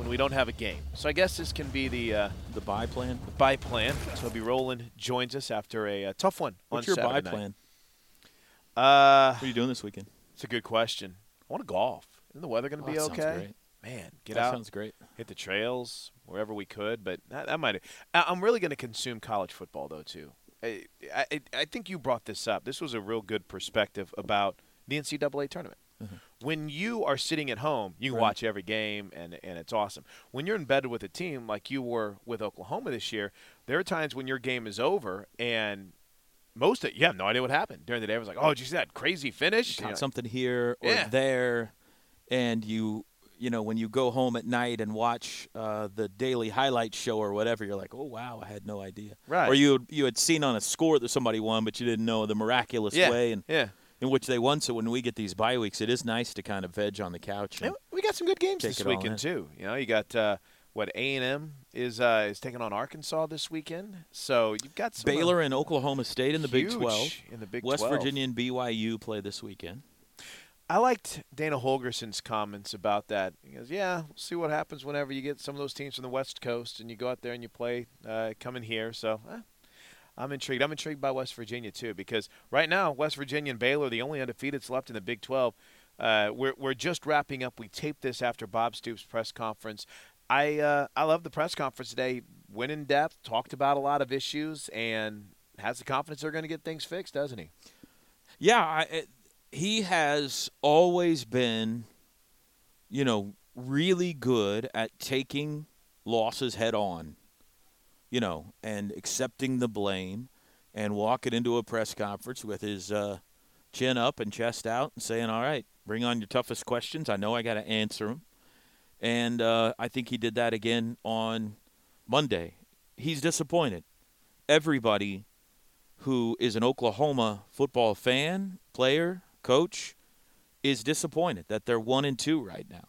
when we don't have a game. So I guess this can be the uh, The bye plan? the bye plan. So Toby Rowland joins us after a, uh tough one What's on your bye night. plan? Uh, What are you doing this weekend? it's a good question. I want to golf. Isn't the weather going to Oh, be that sounds okay? great. Man, get that out, sounds great. hit the trails wherever we could. But that, that might. I'm really going to consume college football though too. I, I I think you brought this up. This was a real good perspective about the NCAA tournament. When you are sitting at home, you can Right. watch every game and and it's awesome. When you're embedded with a team like you were with Oklahoma this year, there are times when your game is over and most of you have no idea what happened during the day. I was like, "Oh, did you see that crazy finish?" Got You know, something here or Yeah. there, and you, you know, when you go home at night and watch uh, the daily highlight show or whatever, you're like, oh wow, I had no idea. Right. Or you you had seen on a score that somebody won, but you didn't know the miraculous yeah, way and yeah. In which they won. So when we get these bye weeks, it is nice to kind of veg on the couch. And we got some good games this weekend too. You know, you got uh, what A and M is uh, is taking on Arkansas this weekend. So you've got some uh, Baylor and Oklahoma State in the Big 12. in the Big West 12. Virginia and BYU play this weekend. I liked Dana Holgorsen's comments about that. He goes, "Yeah, we'll see what happens whenever you get some of those teams from the West Coast and you go out there and you play uh, coming here." So. Eh. I'm intrigued. I'm intrigued by West Virginia too because right now West Virginia and Baylor the only undefeateds left in the Big 12. Uh, we're we're just wrapping up. We taped this after Bob Stoops' press conference. I uh, I love the press conference today. Went in depth, talked about a lot of issues, and has the confidence they're going to get things fixed, doesn't he? Yeah, I, it, he has always been, you know, really good at taking losses head on, you know, and accepting the blame and walking into a press conference with his uh, chin up and chest out and saying, all right, bring on your toughest questions. I know I got to answer them. And uh, I think he did that again on Monday. He's disappointed. Everybody who is an Oklahoma football fan, player, coach, is disappointed that they're one and two right now.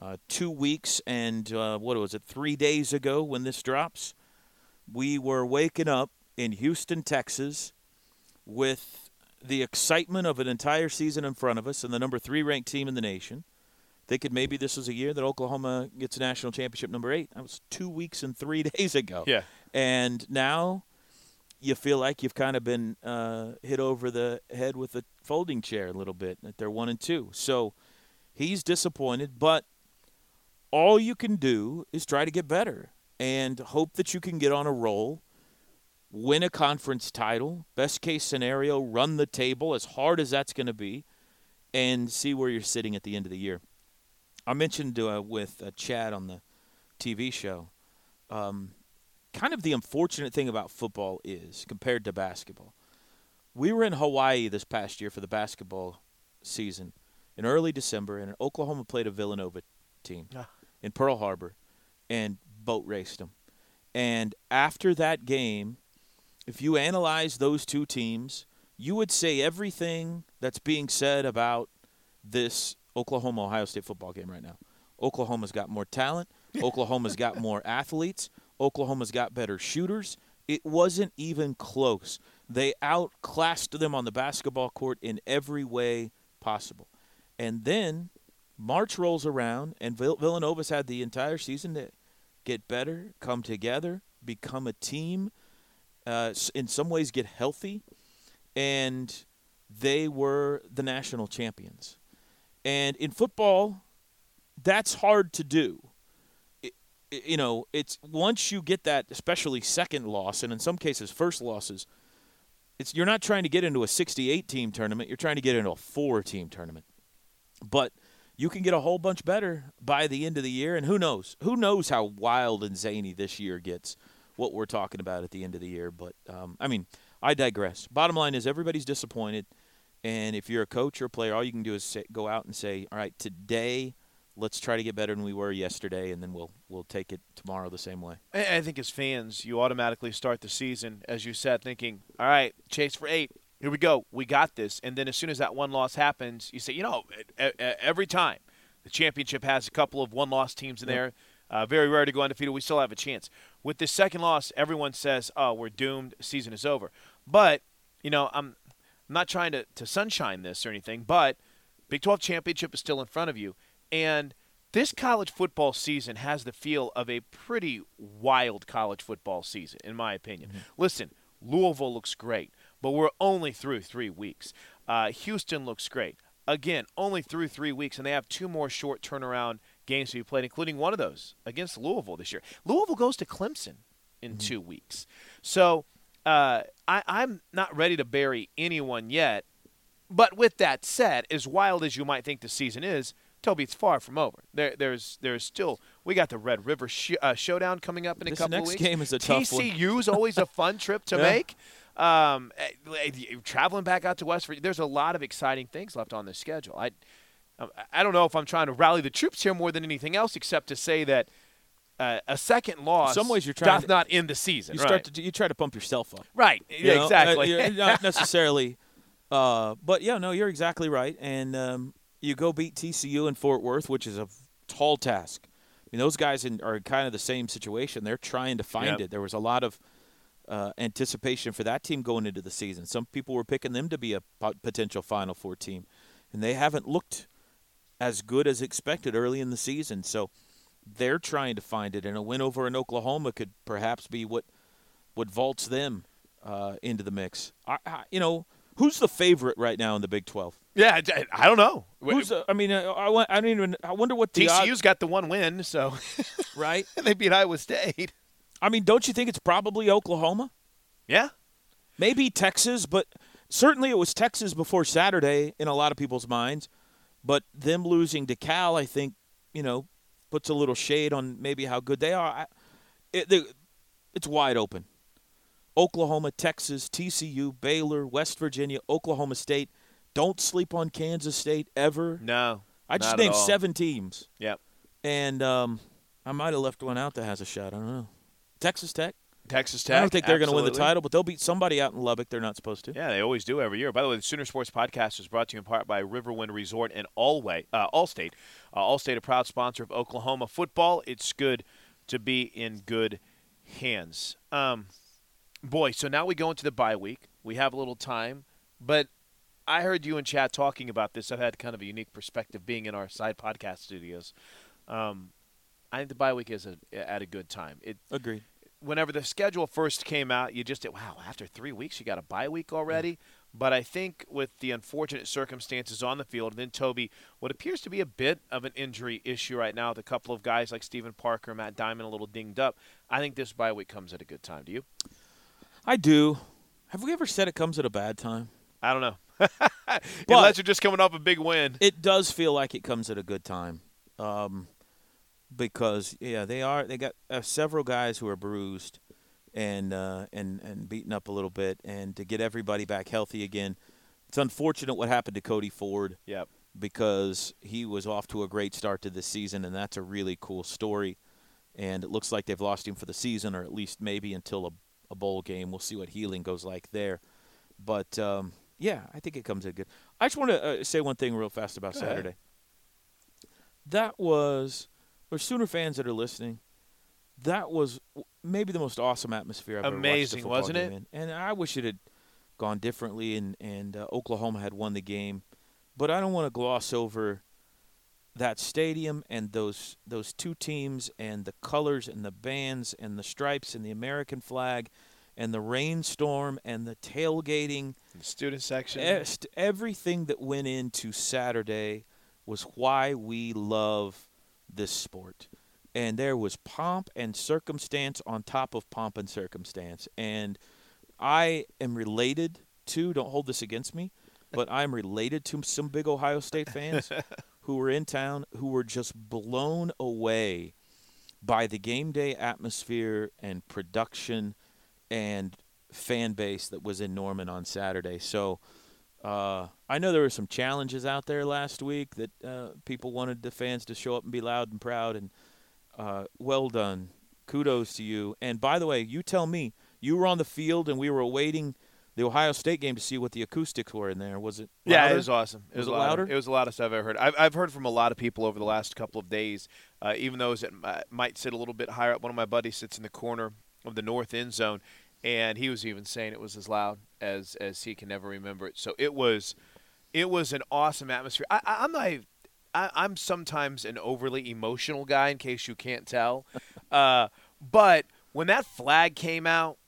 Uh, two weeks and uh, what was it? Three days ago when this drops, we were waking up in Houston, Texas, with the excitement of an entire season in front of us and the number three ranked team in the nation. Thinking maybe this was a year that Oklahoma gets a national championship number eight. That was two weeks and three days ago. Yeah. And now you feel like you've kind of been uh, hit over the head with a folding chair a little bit. That they're one and two, so he's disappointed. But all you can do is try to get better and hope that you can get on a roll, win a conference title. Best case scenario, run the table as hard as that's going to be, and see where you're sitting at the end of the year. I mentioned uh, with uh, Chad on the TV show. Um, kind of the unfortunate thing about football is compared to basketball. We were in Hawaii this past year for the basketball season in early December, and Oklahoma played a Villanova team Ah. in Pearl Harbor and boat raced them. And after that game, if you analyze those two teams, you would say everything that's being said about this Oklahoma Ohio State football game right now. Oklahoma's got more talent. Oklahoma's got more athletes. Oklahoma's got better shooters. It wasn't even close. They outclassed them on the basketball court in every way possible. And then March rolls around, and Vill- Villanova's had the entire season to get better, come together, become a team, uh, in some ways get healthy, and they were the national champions. And in football, that's hard to do. It- you know, it's once you get that, especially second loss, and in some cases first losses. It's you're not trying to get into a 68 team tournament. You're trying to get into a four team tournament. But you can get a whole bunch better by the end of the year, and who knows? Who knows how wild and zany this year gets? What we're talking about at the end of the year, but um, I mean, I digress. Bottom line is everybody's disappointed, and if you're a coach or a player, all you can do is say, go out and say, "All right, today let's try to get better than we were yesterday, and then we'll we'll take it tomorrow the same way. I I think as fans, you automatically start the season, as you said, thinking, all right, chase for eight. Here we go. We got this. And then as soon as that one loss happens, you say, you know, every time the championship has a couple of one loss teams in there, uh, very rare to go undefeated, we still have a chance. With this second loss, everyone says, oh, we're doomed. Season is over. But, you know, I'm, I'm not trying to, to sunshine this or anything, but Big 12 championship is still in front of you. And this college football season has the feel of a pretty wild college football season, in my opinion. Listen, Louisville looks great, but we're only through three weeks. Uh, Houston looks great. Again, only through three weeks, and they have two more short turnaround games to be played, including one of those against Louisville this year. Louisville goes to Clemson in two weeks. So uh, I, I'm not ready to bury anyone yet. But with that said, as wild as you might think the season is, Toby, it's far from over. There, there's, there's still we got the Red River sh- uh, Showdown coming up in a This couple next of weeks. game is a tough one. TCU's always a fun trip to Yeah. make. Um, eh, eh, traveling back out to West Virginia, there's a lot of exciting things left on the schedule. I, um, I don't know if I'm trying to rally the troops here more than anything else, except to say that uh, a second loss, some ways you're trying doth to- not end the season. You right. start to you try to pump yourself up. right. you know? Uh, exactly. not necessarily, uh, but yeah, no, you're exactly right. And um, you go beat TCU in Fort Worth, which is a tall task. I mean, those guys in, are kind of the same situation. They're trying to find Yep. it. There was a lot of uh, anticipation for that team going into the season. Some people were picking them to be a potential Final Four team, and they haven't looked as good as expected early in the season. So they're trying to find it, and a win over in Oklahoma could perhaps be what what vaults them uh, into the mix. I, I, you know, who's the favorite right now in the Big Twelve? yeah, I- I don't know. Who's the, I mean, uh, I, I don't even. I wonder what the TCU's odds, got the one win, so right. they beat Iowa State. I mean, don't you think it's probably Oklahoma? Yeah, Maybe Texas, but certainly it was Texas before Saturday in a lot of people's minds. But them losing to Cal, I think, you know, puts a little shade on maybe how good they are. I, it, they, it's wide open. Oklahoma, Texas, TCU, Baylor, West Virginia, Oklahoma State. Don't sleep on Kansas State ever. no, I just named seven teams, Yep, and um, I might have left one out that has a shot. I don't know. Texas Tech. Texas Tech. I don't think they're going to win the title, but they'll beat somebody out in Lubbock. They're not supposed to. Yeah, they always do every year. By the way, the Sooner Sports Podcast is brought to you in part by Riverwind Resort and Allway, uh, Allstate. Uh, Allstate, a proud sponsor of Oklahoma football. It's good to be in good hands. Um, boy, so now we go into the bye week. We have a little time, but I heard you and Chad talking about this. I've had kind of a unique perspective being in our side podcast studios. Um, I think the bye week is a, at a good time. It Agreed. Whenever the schedule first came out, you just wow, after three weeks you got a bye week already. But I think with the unfortunate circumstances on the field, and then Toby, what appears to be a bit of an injury issue right now with a couple of guys like Stephen Parker, Matt Dimon, a little dinged up. I think this bye week comes at a good time. Do you? I do. Have we ever said it comes at a bad time? I don't know. Unless you're just coming off a big win. It does feel like it comes at a good time, um, because yeah, they are. They got uh, several guys who are bruised and uh, and and beaten up a little bit, and to get everybody back healthy again. It's unfortunate what happened to Cody Ford Yep. because he was off to a great start to this season, and that's a really cool story. And it looks like they've lost him for the season, or at least maybe until a, a bowl game. We'll see what healing goes like there. But um, yeah, I think it comes in good. I just want to uh, say one thing real fast about Go ahead. Saturday. That was, for Sooner fans that are listening, that was maybe the most awesome atmosphere I've ever watched Amazing, wasn't it? in. And I wish it had gone differently, and and uh, Oklahoma had won the game. But I don't want to gloss over that stadium and those those two teams and the colors and the bands and the stripes and the American flag and the rainstorm and the tailgating The student section. Everything that went into Saturday was why we love this sport. And there was pomp and circumstance on top of pomp and circumstance. And I am related to, don't hold this against me, but I'm related to some big Ohio State fans who were in town who were just blown away by the game day atmosphere and production and fan base that was in Norman on Saturday. So Uh, I know there were some challenges out there last week that uh, people wanted the fans to show up and be loud and proud, and uh, well done. Kudos to you. And by the way, you tell me, you were on the field and we were awaiting the Ohio State game to see what the acoustics were in there. Was it? Yeah, it was awesome. It Was was, it louder. louder? It was the loudest I've ever heard. I've, I've heard from a lot of people over the last couple of days, uh, even those that mi- might sit a little bit higher up. One of my buddies sits in the corner of the north end zone, and he was even saying it was as loud as as he can never remember it. So it was, it was an awesome atmosphere. I, I, I'm not. I, I'm sometimes an overly emotional guy, in case you can't tell. Uh, but when that flag came out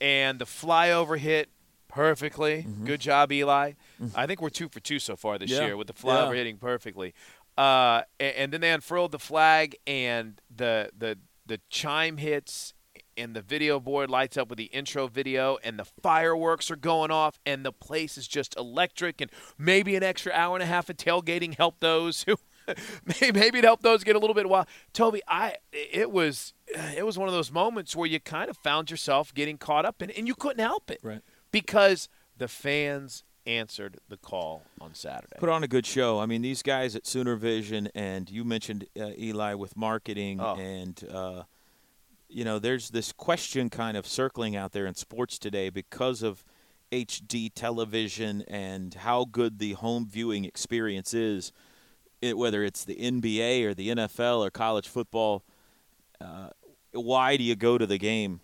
and the flyover hit perfectly, good job, Eli. I think we're two for two so far this Yeah. year with the flyover Yeah. hitting perfectly. Uh, a- and, then they unfurled the flag, and the the the chime hits, and the video board lights up with the intro video, and the fireworks are going off, and the place is just electric. And maybe an extra hour and a half of tailgating helped those who. Maybe it helped those get a little bit wild. Toby, I it was it was one of those moments where you kind of found yourself getting caught up in, it, and you couldn't help it, Right. Because the fans answered the call on Saturday. Put on a good show. I mean, these guys at Sooner Vision, and you mentioned uh, Eli with marketing, Oh. and uh, you know, there's this question kind of circling out there in sports today because of HD television and how good the home viewing experience is, it, whether it's the NBA or the NFL or college football. Uh, why do you go to the game?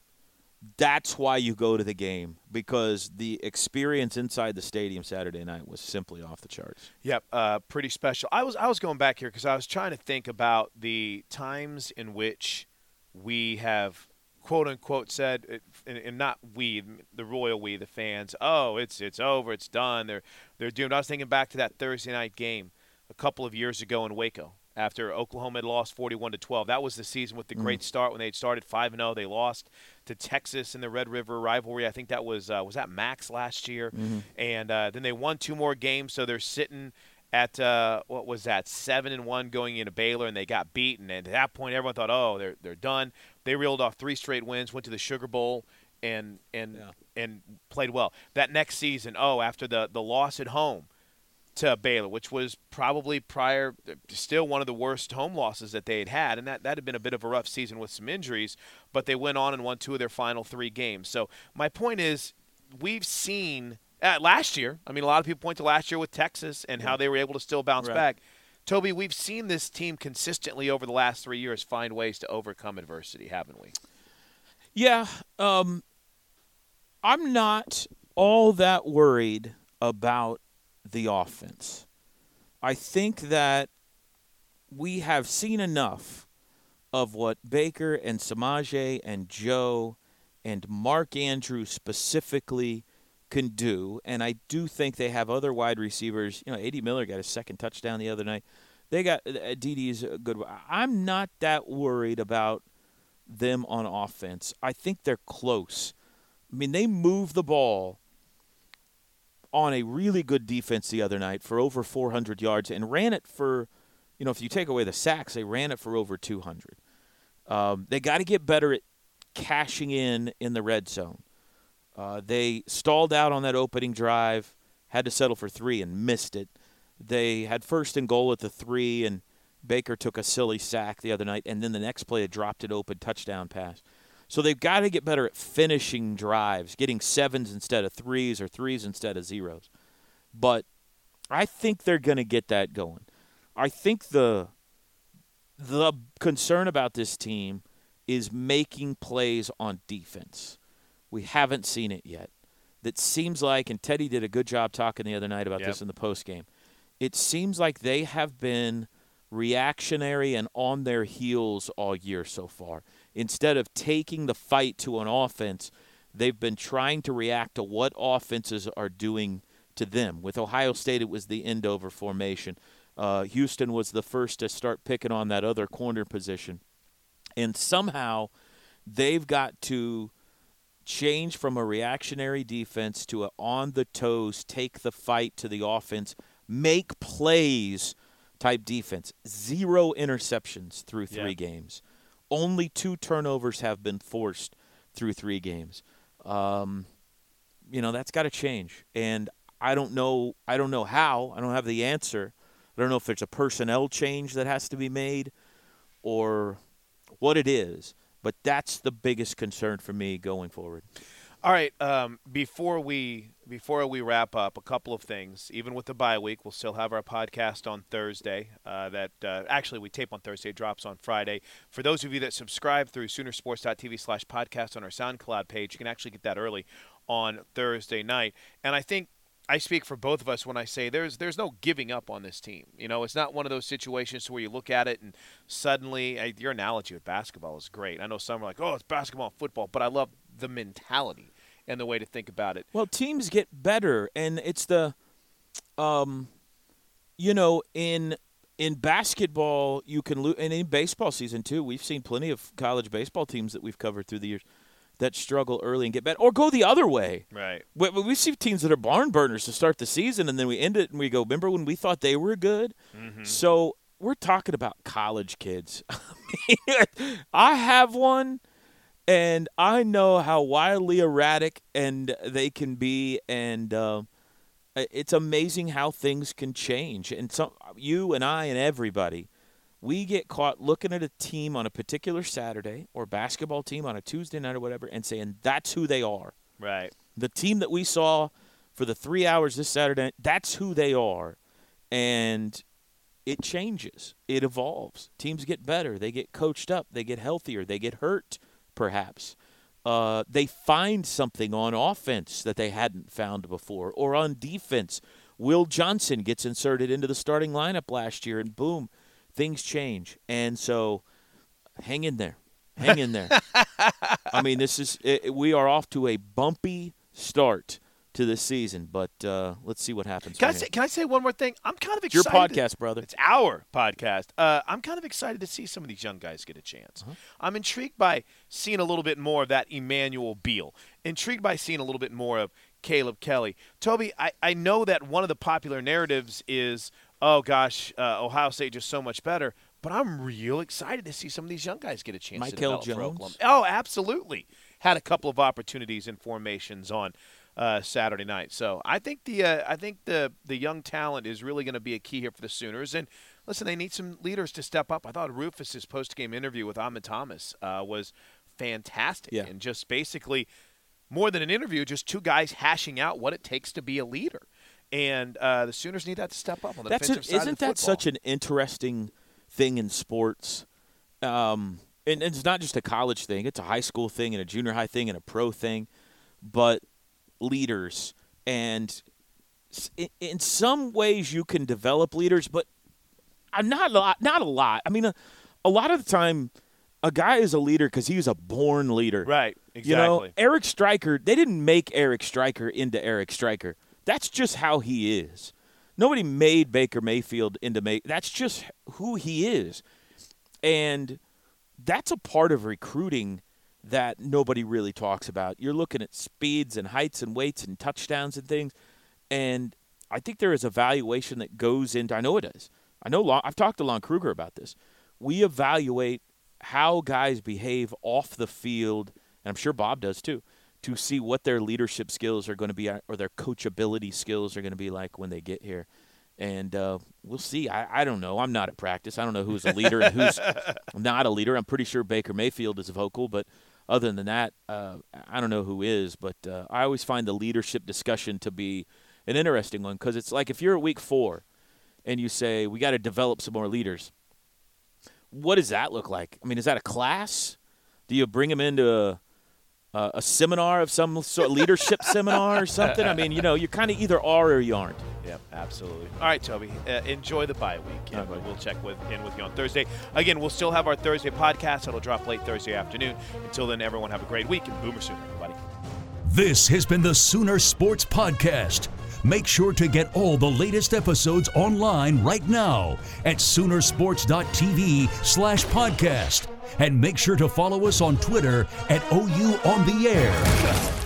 That's why you go to the game because the experience inside the stadium Saturday night was simply off the charts. Yep, uh, pretty special. I was I was going back here because I was trying to think about the times in which we have quote unquote said, and, and not we, the royal we, the fans. Oh, it's it's over, it's done. They're they're doomed. I was thinking back to that Thursday night game a couple of years ago in Waco after Oklahoma had lost 41 to 12. That was the season with the great start when they had started 5 and 0. They lost to Texas in the Red River rivalry. I think that was uh, was that Max last year, and uh, then they won two more games. So they're sitting at uh, what was that seven and one going into Baylor, and they got beaten. And at that point, everyone thought, oh, they're they're done. They reeled off three straight wins, went to the Sugar Bowl, and and Yeah. and played well. That next season, oh, after the the loss at home to Baylor, which was probably prior, still one of the worst home losses that they had had, and that, that had been a bit of a rough season with some injuries, but they went on and won two of their final three games. So my point is, we've seen uh, last year. I mean, a lot of people point to last year with Texas and how they were able to still bounce Right. back. Toby, we've seen this team consistently over the last three years find ways to overcome adversity, haven't we? Yeah, um, I'm not all that worried about the offense. I think that we have seen enough of what Baker and Samaje and Joe and Mark Andrews specifically can do, and I do think they have other wide receivers. You know, A.D. Miller got a second touchdown the other night. They got uh, Dede's a good. I'm not that worried about them on offense. I think they're close. I mean, they moved the ball on a really good defense the other night for over 400 yards and ran it for, you know, if you take away the sacks, they ran it for over 200. Um, they got to get better at cashing in in the red zone. Uh, they stalled out on that opening drive, had to settle for three and missed it. They had first and goal at the three, and Baker took a silly sack the other night, and then the next play dropped it open touchdown pass. So they've got to get better at finishing drives, getting sevens instead of threes or threes instead of zeros. But I think they're going to get that going. I think the the concern about this team is making plays on defense. We haven't seen it yet. That seems like, and Teddy did a good job talking the other night about Yep. this in the post game. It seems like they have been reactionary and on their heels all year so far. Instead of taking the fight to an offense, they've been trying to react to what offenses are doing to them. With Ohio State, it was the end over formation. Uh, Houston was the first to start picking on that other corner position. And somehow they've got to change from a reactionary defense to a on the toes, take the fight to the offense, make plays type defense. Zero interceptions through three Yeah. games. Only two turnovers have been forced through three games. Um, you know, that's got to change. And I don't know. I don't know how. I don't have the answer. I don't know if there's a personnel change that has to be made, or what it is. But that's the biggest concern for me going forward. All right. Um, before we before we wrap up, a couple of things. Even with the bye week, we'll still have our podcast on Thursday. Uh, that uh, actually we tape on Thursday, drops on Friday. For those of you that subscribe through Soonersports.tv/slash podcast on our SoundCloud page, you can actually get that early on Thursday night. And I think I speak for both of us when I say there's there's no giving up on this team. You know, it's not one of those situations where you look at it and suddenly I, your analogy with basketball is great. I know some are like, "Oh, it's basketball and football," but I love the mentality and the way to think about it. Well, teams get better, and it's the, um, you know, in in basketball you can lose, and in baseball season too. We've seen plenty of college baseball teams that we've covered through the years that struggle early and get better, or go the other way. Right. We, we see teams that are barn burners to start the season, and then we end it and we go, remember when we thought they were good? Mm-hmm. So we're talking about college kids. I have one and I know how wildly erratic and they can be, and uh, it's amazing how things can change. And so, you and I and everybody, we get caught looking at a team on a particular Saturday or basketball team on a Tuesday night or whatever, and saying that's who they are. Right. The team that we saw for the three hours this Saturday, that's who they are, and it changes. It evolves. Teams get better. They get coached up. They get healthier. They get hurt perhaps. Uh, they find something on offense that they hadn't found before, or on defense. Will Johnson gets inserted into the starting lineup last year, and boom, things change. And so, hang in there, hang in there. I mean, this is it, we are off to a bumpy start to this season, but uh, let's see what happens. Can I say? Can I say one more thing? I'm kind of It's your podcast, brother. It's our podcast. Uh, I'm kind of excited to see some of these young guys get a chance. Uh-huh. I'm intrigued by seeing a little bit more of that Emmanuel Beal. Intrigued by seeing a little bit more of Caleb Kelly. Toby, I, I know that one of the popular narratives is, oh gosh, uh, Ohio State just so much better. But I'm real excited to see some of these young guys get a chance to Michael develop for Oklahoma. Oh, absolutely. Had a couple of opportunities and formations on uh, Saturday night. So I think the uh, I think the the young talent is really going to be a key here for the Sooners. And listen, they need some leaders to step up. I thought Rufus's post game interview with Ahmad Thomas uh, was fantastic, Yeah. and just basically more than an interview, just two guys hashing out what it takes to be a leader. And uh, the Sooners need that to step up on the That's defensive an, side isn't that football. such an interesting thing in sports? Um, and it's not just a college thing; it's a high school thing, and a junior high thing, and a pro thing. But leaders, and in, in some ways, you can develop leaders, but uh, not a lot. Not a lot. I mean, a, a lot of the time, a guy is a leader because he's a born leader. right? You know, Exactly. Eric Striker, they didn't make Eric Striker into Eric Striker. That's just how he is. Nobody made Baker Mayfield into May. That's just who he is. And that's a part of recruiting that nobody really talks about. You're looking at speeds and heights and weights and touchdowns and things. And I think there is a valuation that goes into I know it is. I know Lon, I've talked to Lon Kruger about this. We evaluate how guys behave off the field, and I'm sure Bob does too, to see what their leadership skills are going to be or their coachability skills are going to be like when they get here. And uh, we'll see. I, I don't know. I'm not at practice. I don't know who's a leader and who's not a leader. I'm pretty sure Baker Mayfield is vocal, but other than that, uh, I don't know who is. But uh, I always find the leadership discussion to be an interesting one because it's like if you're at week four and you say we got to develop some more leaders, what does that look like? I mean, is that a class? Do you bring them into a, a, a seminar of some sort leadership seminar or something? I mean, you know, you kind of either are or you aren't. Yep, absolutely. All right, Toby. Uh, enjoy the bye week, and All right, buddy. we'll check with in with you on Thursday. Again, we'll still have our Thursday podcast. It'll drop late Thursday afternoon. Until then, everyone have a great week, and Boomer Sooner, everybody. This has been the Sooner Sports Podcast. Make sure to get all the latest episodes online right now at Soonersports.tv slash podcast. And make sure to follow us on Twitter at OU on the Air.